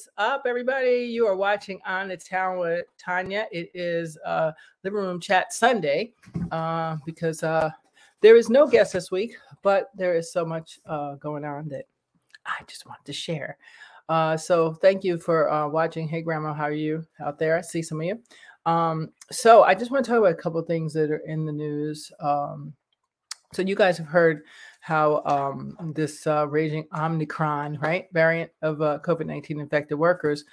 What's up, everybody? You are watching On the Town with Tanya. It is uh, Living Room Chat Sunday uh, because uh, there is no guest this week, but there is so much uh, going on that I just want to share. Uh, so thank you for uh, watching. Hey, Grandma, how are you out there? I see some of you. Um, so I just want to talk about a couple things that are in the news. Um, so you guys have heard how um, this uh, raging Omicron, right, variant of uh, COVID 19 infected workers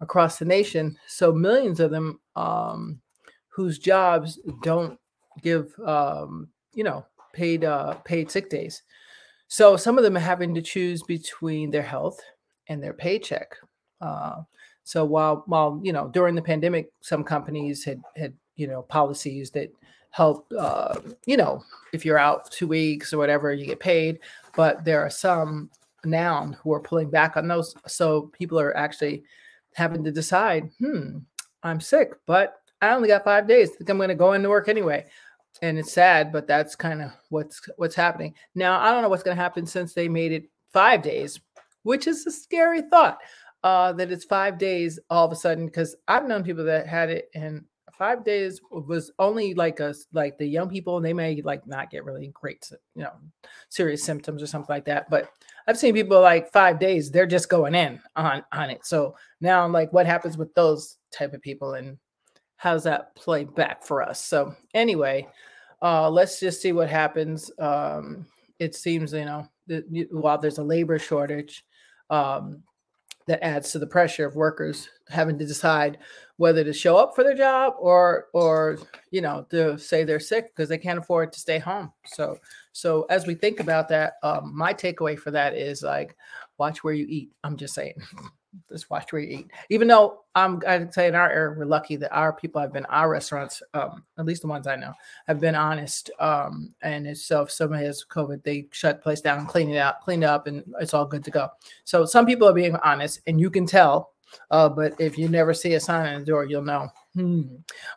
across the nation. So millions of them um, whose jobs don't give, um, you know, paid uh, paid sick days. So some of them are having to choose between their health and their paycheck. Uh, so while while you know during the pandemic, some companies had had you know policies that help uh, you know if you're out two weeks or whatever you get paid. But there are some now who are pulling back on those. So people are actually having to decide hmm i'm sick but i only got five days. I think i'm going to go into work anyway. And it's sad but that's kind of what's what's happening. Now i don't know what's going to happen since they made it five days which is a scary thought uh, that it's five days all of a sudden because i've known people that had it and five days was only like us like the young people they may like not get really great you know serious symptoms or something like that but i've seen people like five days they're just going in on on it. So now I'm like what happens with those type of people and how's that play back for us? So anyway uh let's just see what happens. Um it seems you know that while there's a labor shortage um that adds to the pressure of workers having to decide whether to show up for their job or or you know to say they're sick because they can't afford to stay home. So so as we think about that um, my takeaway for that is like watch where you eat. I'm just saying just watch where you eat even though i'm i'd say in our area we're lucky that our people have been our restaurants um, at least the ones i know have been honest um, and so if somebody has covid they shut the place down clean it out clean it up and it's all good to go so some people are being honest and you can tell uh, but if you never see a sign on the door, you'll know. Hmm,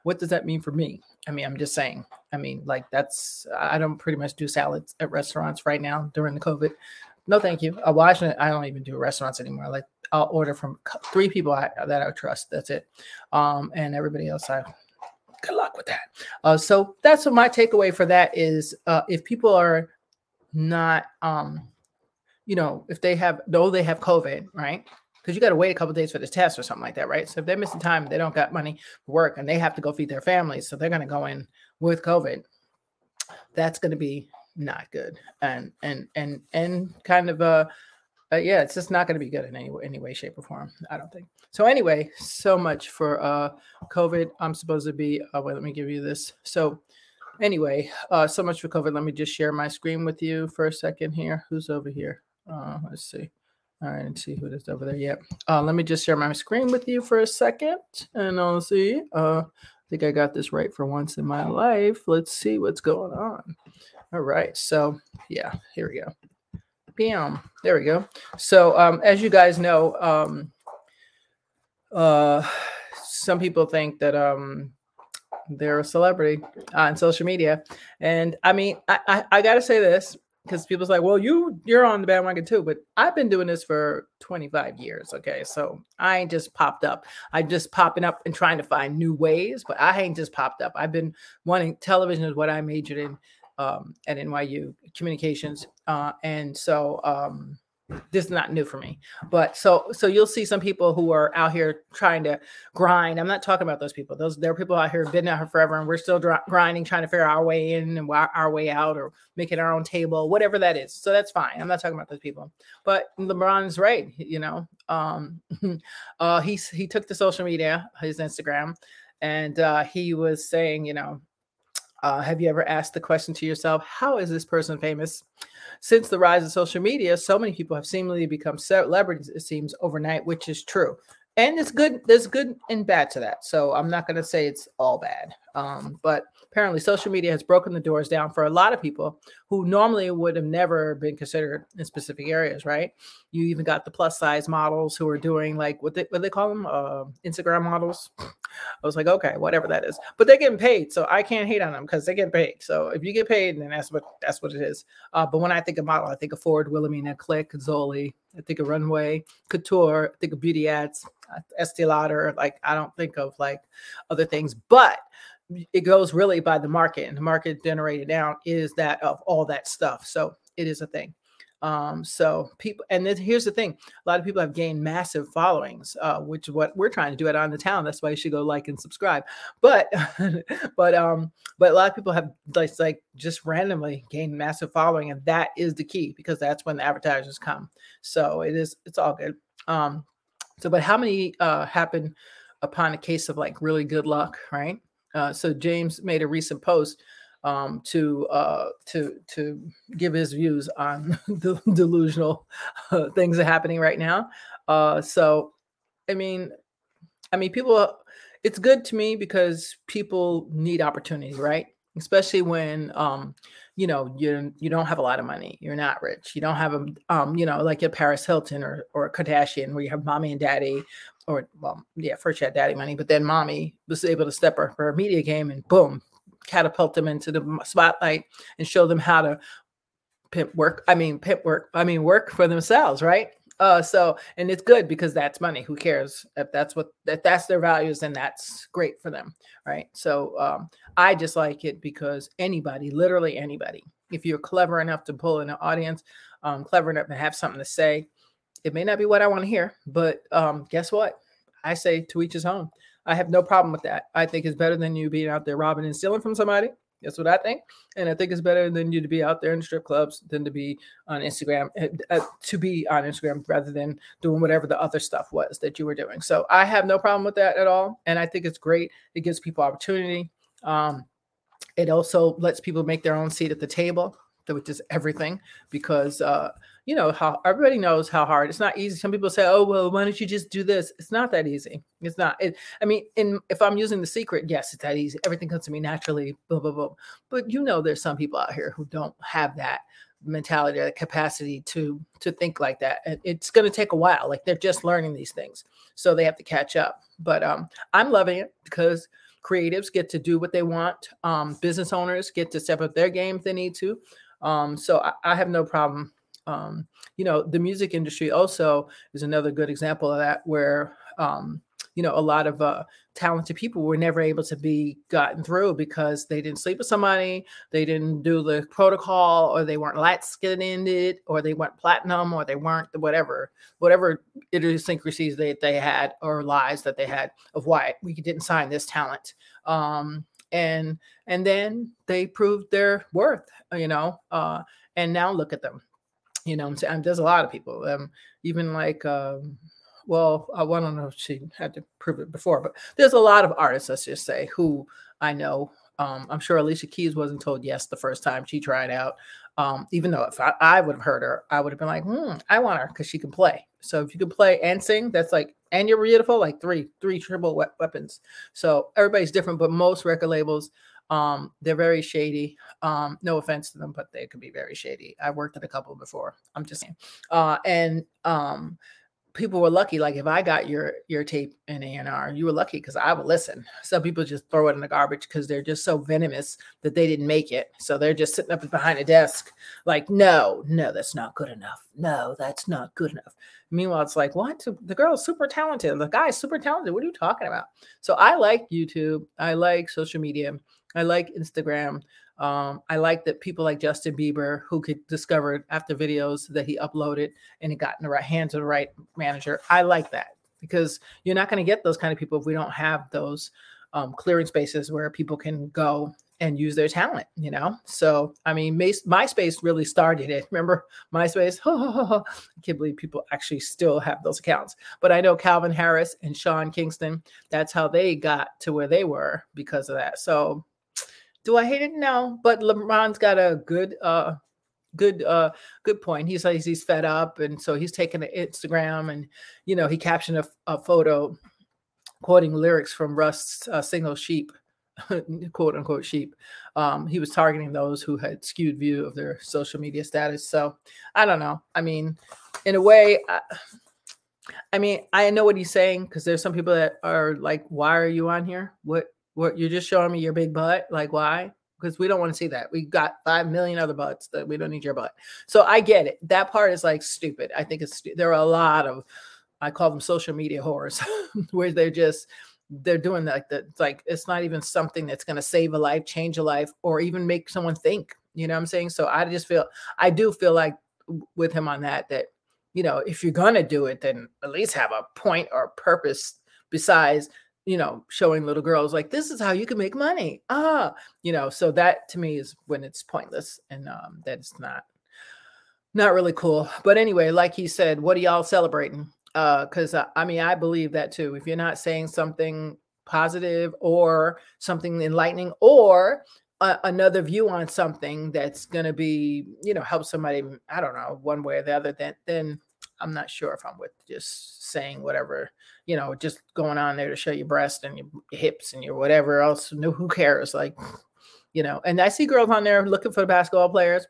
what does that mean for me? I mean, I'm just saying. I mean, like that's I don't pretty much do salads at restaurants right now during the COVID. No, thank you. I watch it. I don't even do restaurants anymore. Like I'll order from three people I, that I trust. That's it. Um, and everybody else, I good luck with that. Uh, so that's what my takeaway for that is. Uh, if people are not, um, you know, if they have though they have COVID, right? because you got to wait a couple days for this test or something like that, right? So if they're missing time, they don't got money for work and they have to go feed their families, so they're going to go in with COVID. That's going to be not good, and and and and kind of uh, uh yeah, it's just not going to be good in any any way, shape, or form. I don't think. So anyway, so much for uh COVID. I'm supposed to be. Uh, wait, let me give you this. So anyway, uh, so much for COVID. Let me just share my screen with you for a second here. Who's over here? Uh, let's see. All right, let's see who is over there. Yep. Uh, let me just share my screen with you for a second, and I'll see. Uh, I think I got this right for once in my life. Let's see what's going on. All right, so yeah, here we go. Bam. There we go. So um, as you guys know, um, uh, some people think that um, they're a celebrity on social media, and I mean, I, I, I got to say this because people's like, well, you you're on the bandwagon too, but I've been doing this for 25 years. Okay, so I ain't just popped up. I'm just popping up and trying to find new ways, but I ain't just popped up. I've been wanting television is what I majored in um, at NYU communications, uh, and so um, this is not new for me. But so so you'll see some people who are out here trying to grind. I'm not talking about those people. Those there are people out here who've been out here forever and we're still dr- grinding trying to figure our way in and our way out or making our own table whatever that is. So that's fine. I'm not talking about those people. But lebron's right you know um uh he he took to social media his instagram and uh he was saying you know uh, have you ever asked the question to yourself how is this person famous since the rise of social media, so many people have seemingly become celebrities, it seems, overnight, which is true. And it's good, there's good and bad to that. So I'm not going to say it's all bad. Um, but apparently, social media has broken the doors down for a lot of people who normally would have never been considered in specific areas, right? You even got the plus size models who are doing like what they what they call them, uh, Instagram models. I was like, okay, whatever that is, but they're getting paid, so I can't hate on them because they get paid. So if you get paid, then that's what that's what it is. Uh, but when I think of model, I think of Ford, Wilhelmina, Click, Zoli. I think of Runway, Couture. I think of beauty ads, uh, Estee Lauder. Like I don't think of like other things, but it goes really by the market, and the market generated down is that of all that stuff. So it is a thing. Um, so people, and here's the thing: a lot of people have gained massive followings, uh, which is what we're trying to do at On the Town. That's why you should go like and subscribe. But, but, um, but a lot of people have like, like just randomly gained massive following, and that is the key because that's when the advertisers come. So it is, it's all good. Um, so, but how many uh, happen upon a case of like really good luck, right? Uh, so James made a recent post um, to uh, to to give his views on the delusional uh, things that are happening right now. Uh, so, I mean, I mean, people. It's good to me because people need opportunity, right? Especially when um, you know you you don't have a lot of money, you're not rich, you don't have a um, you know like a Paris Hilton or or Kardashian where you have mommy and daddy or well, yeah, first she had daddy money, but then mommy was able to step her her media game and boom, catapult them into the spotlight and show them how to pimp work. I mean, pimp work. I mean, work for themselves, right? Uh, so and it's good because that's money. Who cares if that's what if that's their values? Then that's great for them, right? So um, I just like it because anybody, literally anybody, if you're clever enough to pull in an audience, um, clever enough to have something to say, it may not be what I want to hear, but um, guess what? I say to each his own. I have no problem with that. I think it's better than you being out there robbing and stealing from somebody. That's what I think. And I think it's better than you to be out there in strip clubs than to be on Instagram, uh, uh, to be on Instagram rather than doing whatever the other stuff was that you were doing. So I have no problem with that at all. And I think it's great. It gives people opportunity. Um, it also lets people make their own seat at the table, which is everything because uh, you know how everybody knows how hard it's not easy. Some people say oh well why don't you just do this? It's not that easy. It's not it, i mean in if i'm using the secret yes it's that easy. Everything comes to me naturally blah blah blah but you know there's some people out here who don't have that mentality or the capacity to to think like that and it's going to take a while like they're just learning these things so they have to catch up. But um i'm loving it because creatives get to do what they want um business owners get to step up their game if they need to. Um so I, I have no problem um, you know, the music industry also is another good example of that, where um, you know a lot of uh, talented people were never able to be gotten through because they didn't sleep with somebody, they didn't do the protocol, or they weren't light skinned or they weren't platinum, or they weren't whatever whatever idiosyncrasies they they had or lies that they had of why we didn't sign this talent. Um, and and then they proved their worth, you know. Uh, and now look at them you know, and there's a lot of people, um, even like, um, well, I, well, I don't know if she had to prove it before, but there's a lot of artists, let's just say, who I know. Um, I'm sure Alicia Keys wasn't told yes the first time she tried out. Um, even though if I, I would have heard her, I would have been like, hmm, I want her because she can play. So if you can play and sing, that's like, and you're beautiful, like three, three triple we- weapons. So everybody's different, but most record labels um, they're very shady. Um, no offense to them, but they could be very shady. I worked at a couple before. I'm just saying. Uh, and um, people were lucky. Like if I got your your tape in A&R, you were lucky because I would listen. Some people just throw it in the garbage because they're just so venomous that they didn't make it. So they're just sitting up behind a desk, like, no, no, that's not good enough. No, that's not good enough. Meanwhile, it's like, what? The girl's super talented. The guy's super talented. What are you talking about? So I like YouTube. I like social media. I like Instagram. Um, I like that people like Justin Bieber, who could discover after videos that he uploaded and it got in the right hands of the right manager. I like that because you're not going to get those kind of people if we don't have those um, clearing spaces where people can go and use their talent, you know? So, I mean, MySpace really started it. Remember MySpace? I can't believe people actually still have those accounts. But I know Calvin Harris and Sean Kingston, that's how they got to where they were because of that. So, do I hate it? No, but LeBron's got a good uh good uh good point. He says he's fed up and so he's taking to Instagram and you know, he captioned a, a photo quoting lyrics from Rust's uh, Single Sheep quote unquote sheep. Um, he was targeting those who had skewed view of their social media status. So I don't know. I mean, in a way, I, I mean, I know what he's saying because there's some people that are like, "Why are you on here? What? What? You're just showing me your big butt? Like, why? Because we don't want to see that. We got five million other butts that we don't need your butt. So I get it. That part is like stupid. I think it's there are a lot of, I call them social media whores, where they're just they're doing like that. It's like it's not even something that's going to save a life, change a life, or even make someone think. You know what I'm saying? So I just feel I do feel like with him on that that you know if you're gonna do it, then at least have a point or purpose besides you know showing little girls like this is how you can make money. Ah, you know. So that to me is when it's pointless and um, that's not not really cool. But anyway, like he said, what are y'all celebrating? because uh, I mean, I believe that too. If you're not saying something positive or something enlightening or another view on something that's going to be, you know, help somebody, I don't know, one way or the other, then, then I'm not sure if I'm with just saying whatever, you know, just going on there to show your breast and your hips and your whatever else. No, who cares? Like, you know, and I see girls on there looking for the basketball players.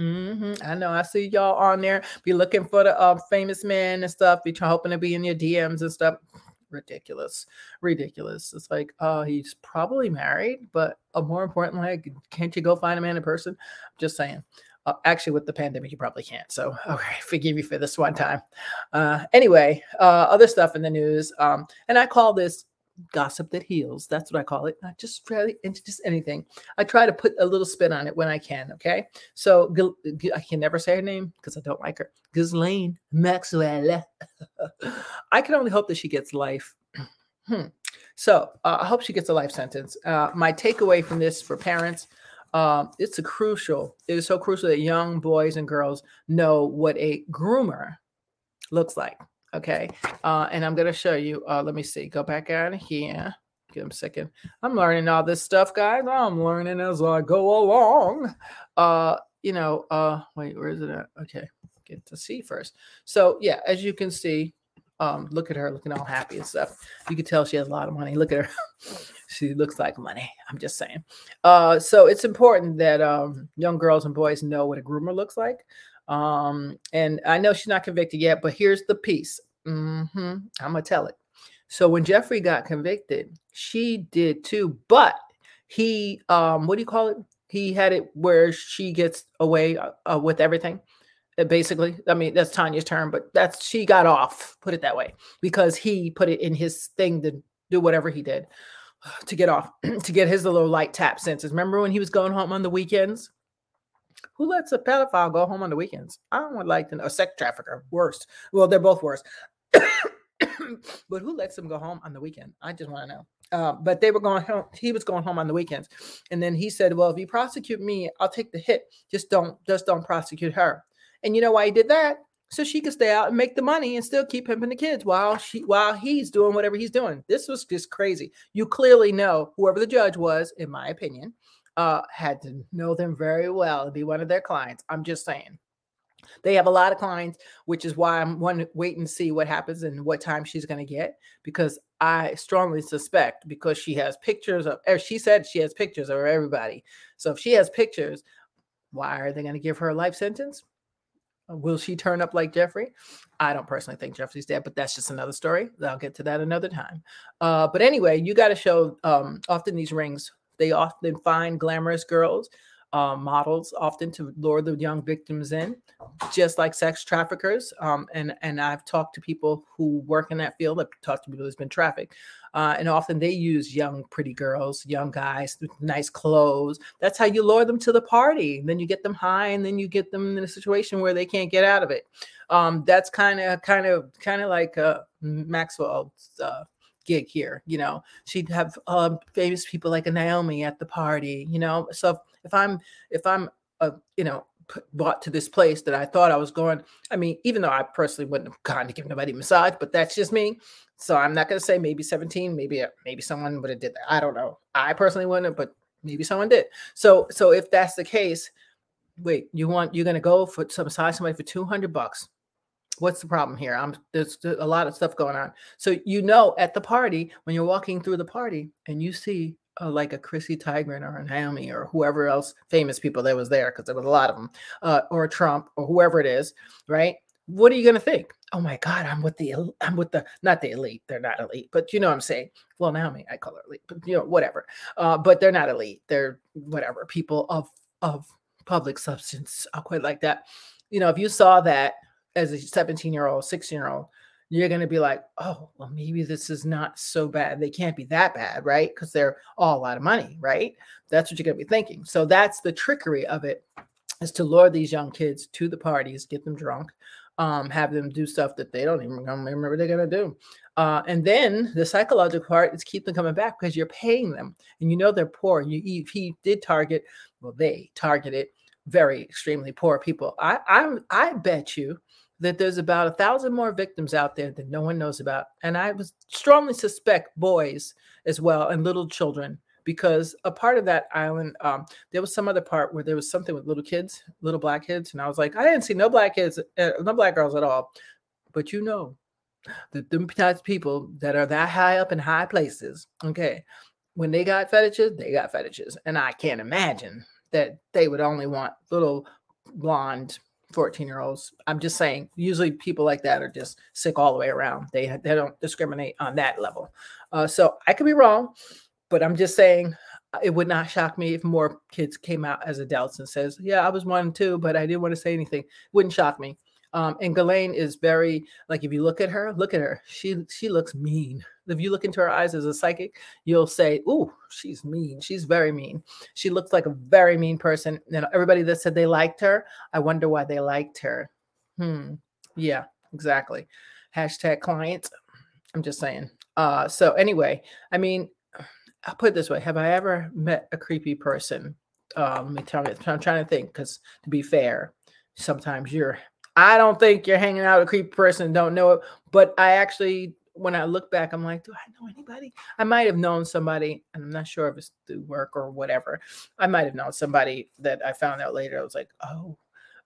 Mm-hmm. I know. I see y'all on there. Be looking for the uh, famous men and stuff. Be hoping to be in your DMs and stuff. Ridiculous, ridiculous. It's like, oh, he's probably married, but uh, more importantly, can't you go find a man in person? Just saying. Uh, actually, with the pandemic, you probably can't. So, okay, forgive you for this one time. Uh, anyway, uh, other stuff in the news, um, and I call this gossip that heals. That's what I call it. Not just really into just anything. I try to put a little spin on it when I can. Okay. So I can never say her name because I don't like her. Ghislaine Maxwell. I can only hope that she gets life. hmm. So uh, I hope she gets a life sentence. Uh, my takeaway from this for parents. Um, it's a crucial. It is so crucial that young boys and girls know what a groomer looks like. Okay. Uh, and I'm going to show you. Uh, let me see. Go back out here. Give them a second. I'm learning all this stuff, guys. I'm learning as I go along. Uh, you know, uh, wait, where is it at? Okay. Get to see first. So, yeah, as you can see, um, look at her looking all happy and stuff. You can tell she has a lot of money. Look at her. she looks like money. I'm just saying. Uh, so it's important that um, young girls and boys know what a groomer looks like. Um, and I know she's not convicted yet, but here's the piece. Mm-hmm. I'm gonna tell it. So when Jeffrey got convicted, she did too, but he um what do you call it? He had it where she gets away uh, with everything. Uh, basically, I mean that's Tanya's term, but that's she got off. Put it that way, because he put it in his thing to do whatever he did to get off, to get his little light tap senses. Remember when he was going home on the weekends? Who lets a pedophile go home on the weekends? I don't want like to know. A sex trafficker, worst. Well, they're both worse. but who lets them go home on the weekend? I just want to know. Uh, but they were going home. He was going home on the weekends, and then he said, "Well, if you prosecute me, I'll take the hit. Just don't, just don't prosecute her." And you know why he did that? So she could stay out and make the money and still keep pimping the kids while she, while he's doing whatever he's doing. This was just crazy. You clearly know whoever the judge was, in my opinion, uh, had to know them very well to be one of their clients. I'm just saying. They have a lot of clients, which is why I'm one wait and see what happens and what time she's going to get because I strongly suspect because she has pictures of she said she has pictures of everybody. So if she has pictures, why are they going to give her a life sentence? Will she turn up like Jeffrey? I don't personally think Jeffrey's dead, but that's just another story. I'll get to that another time. Uh, but anyway, you got to show um, often these rings, they often find glamorous girls uh, models often to lure the young victims in, just like sex traffickers. Um, and and I've talked to people who work in that field. I've talked to people who's been trafficked, uh, and often they use young, pretty girls, young guys nice clothes. That's how you lure them to the party. Then you get them high, and then you get them in a situation where they can't get out of it. Um, that's kind of, kind of, kind of like uh, Maxwell's uh, gig here. You know, she'd have um, famous people like a Naomi at the party. You know, so if I'm if I'm uh, you know brought to this place that I thought I was going. I mean, even though I personally wouldn't have gone to give nobody a massage, but that's just me. So I'm not going to say maybe 17, maybe uh, maybe someone would have did that. I don't know. I personally wouldn't, have, but maybe someone did. So so if that's the case, wait, you want you're going to go for some massage somebody for 200 bucks what's the problem here? I'm there's a lot of stuff going on. So you know at the party when you're walking through the party and you see uh, like a Chrissy Teigen or a Naomi or whoever else famous people that was there because there was a lot of them, uh, or Trump or whoever it is, right? What are you gonna think? Oh my God, I'm with the I'm with the not the elite. They're not elite, but you know what I'm saying. Well, Naomi, I call her elite, but you know whatever. Uh, but they're not elite. They're whatever people of of public substance. I'll quite like that. You know, if you saw that as a 17 year old, 16 year old, you're going to be like, oh, well, maybe this is not so bad. They can't be that bad, right? Because they're all a lot of money, right? That's what you're going to be thinking. So that's the trickery of it is to lure these young kids to the parties, get them drunk, um, have them do stuff that they don't even remember they're going to do. Uh, and then the psychological part is keep them coming back because you're paying them and you know they're poor. You, he did target, well, they targeted very extremely poor people. I, I, I bet you that there's about a thousand more victims out there that no one knows about. And I was strongly suspect boys as well and little children because a part of that island, um, there was some other part where there was something with little kids, little black kids, and I was like, I didn't see no black kids, uh, no black girls at all. But you know, the types of people that are that high up in high places, okay, when they got fetishes, they got fetishes, and I can't imagine that they would only want little blonde 14 year olds. I'm just saying, usually people like that are just sick all the way around. They they don't discriminate on that level. Uh, so I could be wrong, but I'm just saying uh, it would not shock me if more kids came out as adults and says, "Yeah, I was one too, but I didn't want to say anything." Wouldn't shock me. Um, and Ghislaine is very like if you look at her, look at her. She she looks mean. If you look into her eyes as a psychic, you'll say, "Ooh, she's mean. She's very mean." She looks like a very mean person. And everybody that said they liked her, I wonder why they liked her. Hmm. Yeah, exactly. Hashtag clients. I'm just saying. Uh, so anyway, I mean, I'll put it this way: Have I ever met a creepy person? Um, let me tell me. I'm trying to think because to be fair, sometimes you're I don't think you're hanging out with a creepy person don't know it. But I actually, when I look back, I'm like, do I know anybody? I might have known somebody, and I'm not sure if it's through work or whatever. I might have known somebody that I found out later. I was like, oh.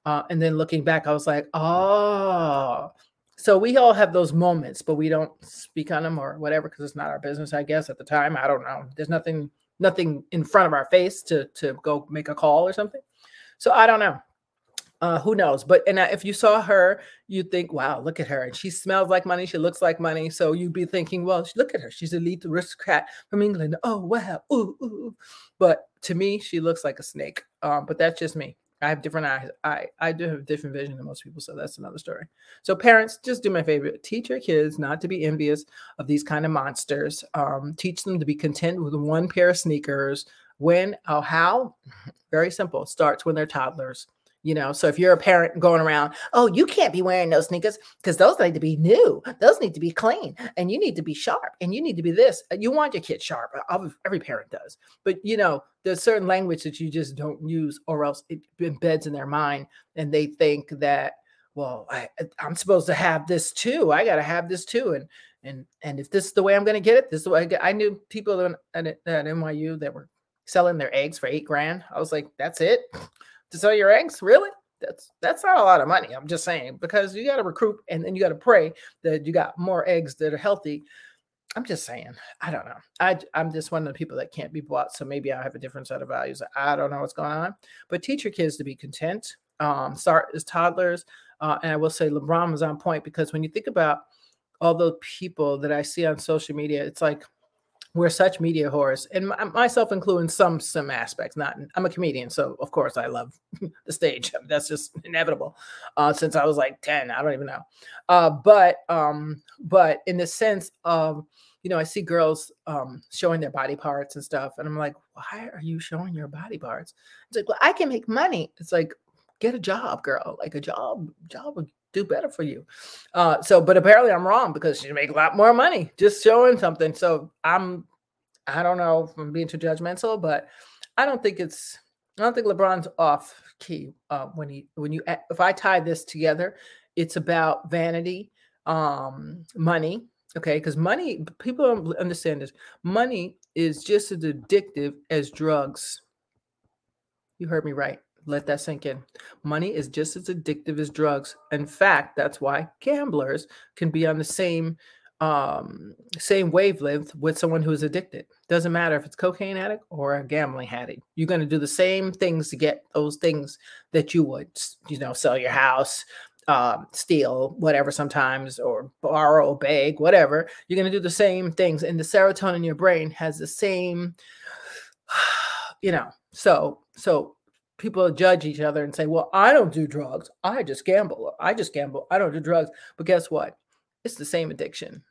Uh, and then looking back, I was like, oh. So we all have those moments, but we don't speak on them or whatever because it's not our business, I guess, at the time. I don't know. There's nothing nothing in front of our face to to go make a call or something. So I don't know uh, who knows? But and if you saw her, you'd think, "Wow, look at her!" And she smells like money. She looks like money. So you'd be thinking, "Well, look at her. She's a elite aristocrat from England." Oh wow! Ooh, ooh. But to me, she looks like a snake. Um, but that's just me. I have different eyes. I I do have a different vision than most people. So that's another story. So parents, just do my favorite. Teach your kids not to be envious of these kind of monsters. Um, teach them to be content with one pair of sneakers. When? Oh, how? Very simple. Starts when they're toddlers you know so if you're a parent going around oh you can't be wearing those sneakers because those need to be new those need to be clean and you need to be sharp and you need to be this uh, you want your kid sharp uh, every parent does but you know there's certain language that you just don't use or else it embeds in their mind and they think that well I, i'm supposed to have this too i gotta have this too and and and if this is the way i'm gonna get it this is the way i. I knew people at, at nyu that were selling their eggs for eight grand i was like that's it to sell your eggs? Really? That's that's not a lot of money. I'm just saying because you got to recruit and then you got to pray that you got more eggs that are healthy. I'm just saying. I don't know. I I'm just one of the people that can't be bought. So maybe I have a different set of values. I don't know what's going on. But teach your kids to be content. Um, start as toddlers. Uh, and I will say LeBron was on point because when you think about all the people that I see on social media, it's like we're such media whores and myself including some some aspects not i'm a comedian so of course i love the stage that's just inevitable uh, since i was like 10 i don't even know uh, but um but in the sense of you know i see girls um showing their body parts and stuff and i'm like why are you showing your body parts? It's like well i can make money. It's like get a job girl like a job job would do better for you. Uh, so, but apparently I'm wrong because you make a lot more money just showing something. So I'm, I don't know if I'm being too judgmental, but I don't think it's, I don't think LeBron's off key uh, when he, when you, if I tie this together, it's about vanity, um, money. Okay. Because money, people don't understand this. Money is just as addictive as drugs. You heard me right. Let that sink in. Money is just as addictive as drugs. In fact, that's why gamblers can be on the same um, same wavelength with someone who's addicted. Doesn't matter if it's cocaine addict or a gambling addict. You're going to do the same things to get those things that you would, you know, sell your house, um, steal, whatever, sometimes, or borrow, beg, whatever. You're going to do the same things, and the serotonin in your brain has the same, you know. So, so people judge each other and say, "Well, I don't do drugs. I just gamble. I just gamble. I don't do drugs." But guess what? It's the same addiction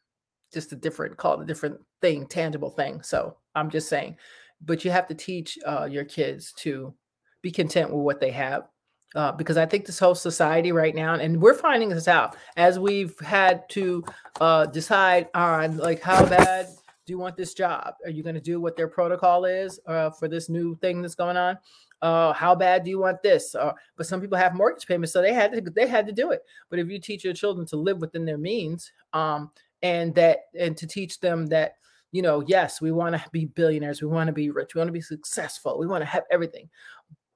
just a different called a different thing, tangible thing. So I'm just saying, but you have to teach uh, your kids to be content with what they have. Uh, because I think this whole society right now, and we're finding this out as we've had to uh, decide on like how bad do you want this job? Are you going to do what their protocol is uh, for this new thing that's going on? Uh, how bad do you want this? Uh, but some people have mortgage payments, so they had to they had to do it. But if you teach your children to live within their means, um, and that and to teach them that you know yes we want to be billionaires we want to be rich we want to be successful we want to have everything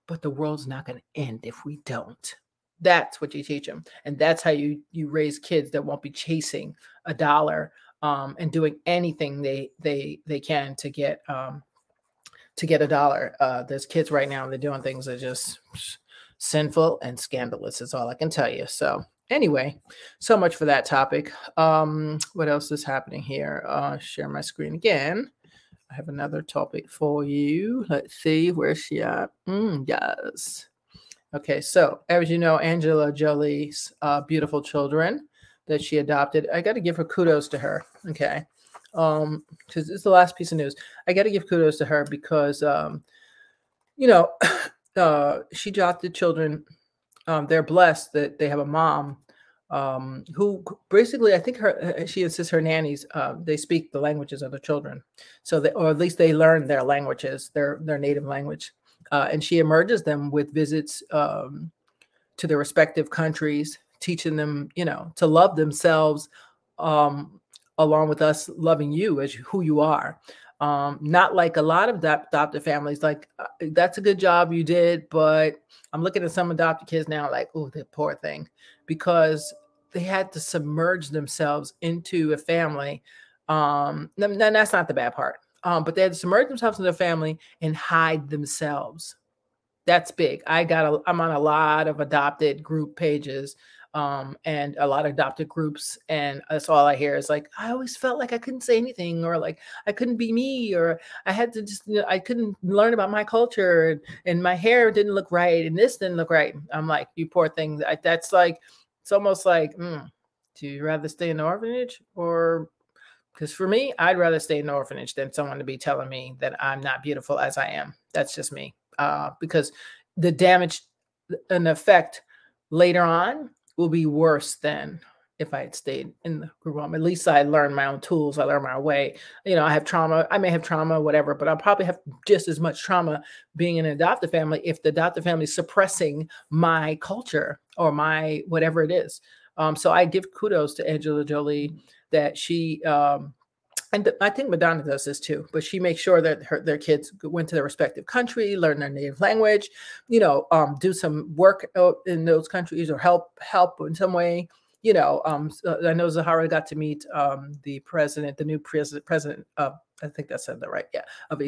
but the world's not going to end if we don't that's what you teach them and that's how you you raise kids that won't be chasing a dollar um, and doing anything they they they can to get um, to get a dollar uh, there's kids right now and they're doing things that are just sinful and scandalous is all i can tell you so anyway, so much for that topic. Um, what else is happening here? Uh, share my screen again. I have another topic for you. Let's see, where's she at? Mm, yes. Okay, so as you know, Angela Jolie's uh, beautiful children that she adopted, I got to give her kudos to her. Okay, um, because it's the last piece of news. I got to give kudos to her because, um, you know, uh, she adopted children um, they're blessed that they have a mom um, who basically, I think her uh, she insists her nannies uh, they speak the languages of the children, so they or at least they learn their languages, their their native language, uh, and she emerges them with visits um, to their respective countries, teaching them, you know, to love themselves, um, along with us loving you as who you are. Um, not like a lot of adopted families, like uh, that's a good job you did, but I'm looking at some adopted kids now, like, oh, the poor thing, because they had to submerge themselves into a family. Um, and that's not the bad part. Um, but they had to submerge themselves in their family and hide themselves. That's big. I got a, I'm on a lot of adopted group pages um, and a lot of adopted groups. And that's all I hear is like, I always felt like I couldn't say anything, or like I couldn't be me, or I had to just, you know, I couldn't learn about my culture, and, and, my hair didn't look right, and this didn't look right. I'm like, you poor thing. That's like, it's almost like, mm, do you rather stay in the orphanage or? Because for me, I'd rather stay in the orphanage than someone to be telling me that I'm not beautiful as I am. That's just me. Uh, because the damage and effect later on will be worse than if I had stayed in the group home. At least I learned my own tools. I learned my way. You know, I have trauma. I may have trauma, whatever, but I'll probably have just as much trauma being in an adoptive family if the adoptive family is suppressing my culture or my whatever it is. Um, so I give kudos to Angela Jolie that she um, and I think Madonna does this too, but she makes sure that her, their kids went to their respective country, learn their native language, you know, um, do some work in those countries or help help in some way. You know, um, I know Zahara got to meet um, the president, the new president, president of, I think I said that right, yeah, of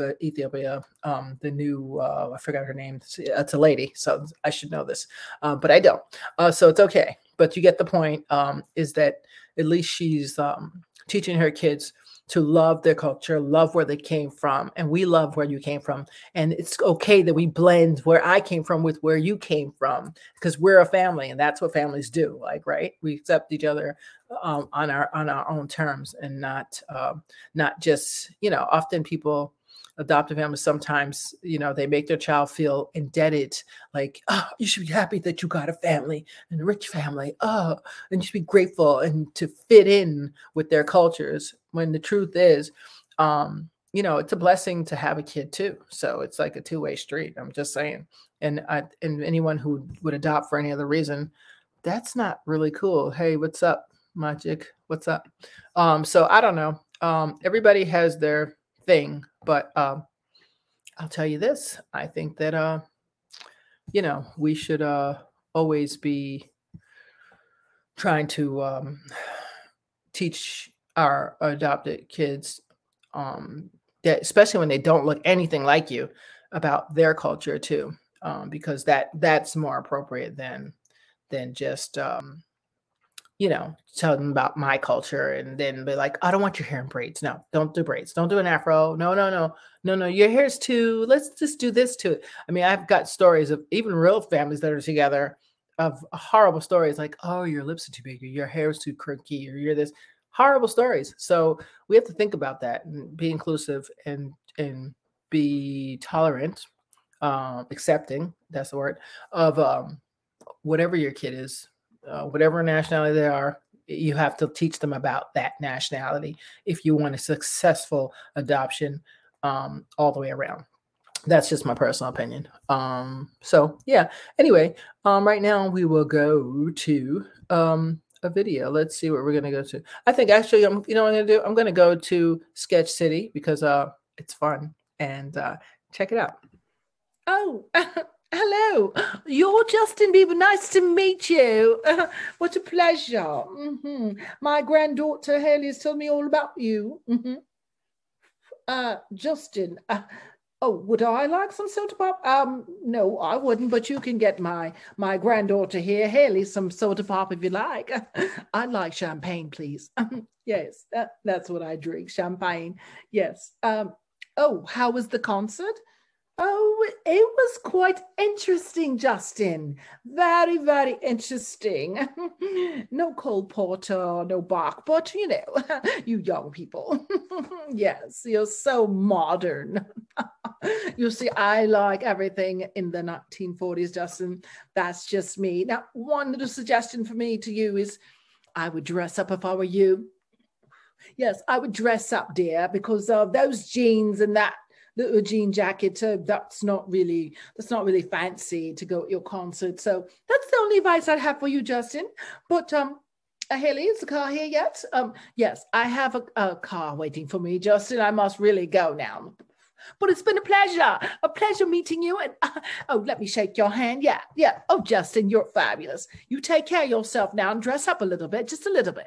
uh, Ethiopia, um, the new, uh, I forgot her name. It's a lady, so I should know this, uh, but I don't. Uh, so it's okay. But you get the point. Um, is that at least she's um, teaching her kids to love their culture, love where they came from, and we love where you came from. And it's okay that we blend where I came from with where you came from because we're a family, and that's what families do. Like, right? We accept each other um, on our on our own terms, and not um, not just you know. Often people adoptive families sometimes you know they make their child feel indebted like oh you should be happy that you got a family and a rich family oh and you should be grateful and to fit in with their cultures. When the truth is um you know it's a blessing to have a kid too so it's like a two-way street i'm just saying. And I, and anyone who would adopt for any other reason that's not really cool. Hey what's up magic? What's up? Um so i don't know. Um everybody has their thing. But um, I'll tell you this: I think that uh, you know we should uh, always be trying to um, teach our adopted kids um, that, especially when they don't look anything like you, about their culture too, um, because that that's more appropriate than than just um, you know, tell them about my culture and then be like, I don't want your hair in braids. No, don't do braids. Don't do an afro. No, no, no, no, no. Your hair's too, let's just do this to it. I mean, I've got stories of even real families that are together of horrible stories like, oh, your lips are too big, or your hair is too crinkly, or you're this horrible stories. So we have to think about that and be inclusive and and be tolerant, um, accepting, that's the word, of um, whatever your kid is uh, whatever nationality they are, you have to teach them about that nationality if you want a successful adoption um, all the way around. That's just my personal opinion. Um, so yeah. Anyway, um, right now we will go to um, a video. Let's see what we're gonna go to. I think actually, I'm, you know, what I'm gonna do. I'm gonna go to Sketch City because uh, it's fun and uh, check it out. Oh, Hello, you're Justin Bieber. Nice to meet you. What a pleasure. Mm-hmm. My granddaughter Haley has told me all about you. Mm-hmm. Uh, Justin. Uh, oh, would I like some soda pop? Um, no, I wouldn't. But you can get my my granddaughter here, Haley, some soda pop if you like. I'd like champagne, please. yes, that, that's what I drink. Champagne. Yes. Um. Oh, how was the concert? Oh, it was quite interesting, Justin. Very, very interesting. no Cole Porter, no Bach, but you know, you young people. yes, you're so modern. you see, I like everything in the 1940s, Justin. That's just me. Now, one little suggestion for me to you is I would dress up if I were you. Yes, I would dress up, dear, because of those jeans and that little jean jacket. So that's not really that's not really fancy to go at your concert. So that's the only advice I'd have for you, Justin. But um, uh, Haley, is the car here yet? Um, yes, I have a, a car waiting for me, Justin. I must really go now. But it's been a pleasure, a pleasure meeting you. And uh, oh, let me shake your hand. Yeah, yeah. Oh, Justin, you're fabulous. You take care of yourself now and dress up a little bit, just a little bit.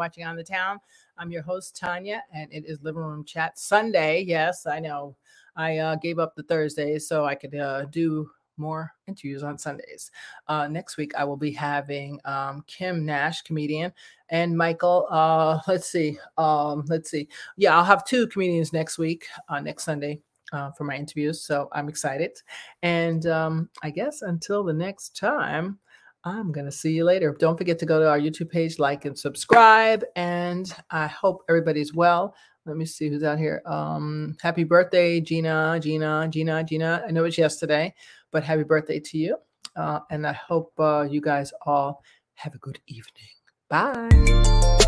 Watching On the Town. I'm your host, Tanya, and it is Living Room Chat Sunday. Yes, I know. I uh, gave up the Thursdays so I could uh, do more interviews on Sundays. Uh, next week, I will be having um, Kim Nash, comedian, and Michael. Uh, let's see. Um, let's see. Yeah, I'll have two comedians next week, uh, next Sunday. Uh, for my interviews, so I'm excited. And um, I guess until the next time, I'm going to see you later. Don't forget to go to our YouTube page, like and subscribe. And I hope everybody's well. Let me see who's out here. Um, happy birthday, Gina, Gina, Gina, Gina. I know it's yesterday, but happy birthday to you. Uh, and I hope uh, you guys all have a good evening. Bye.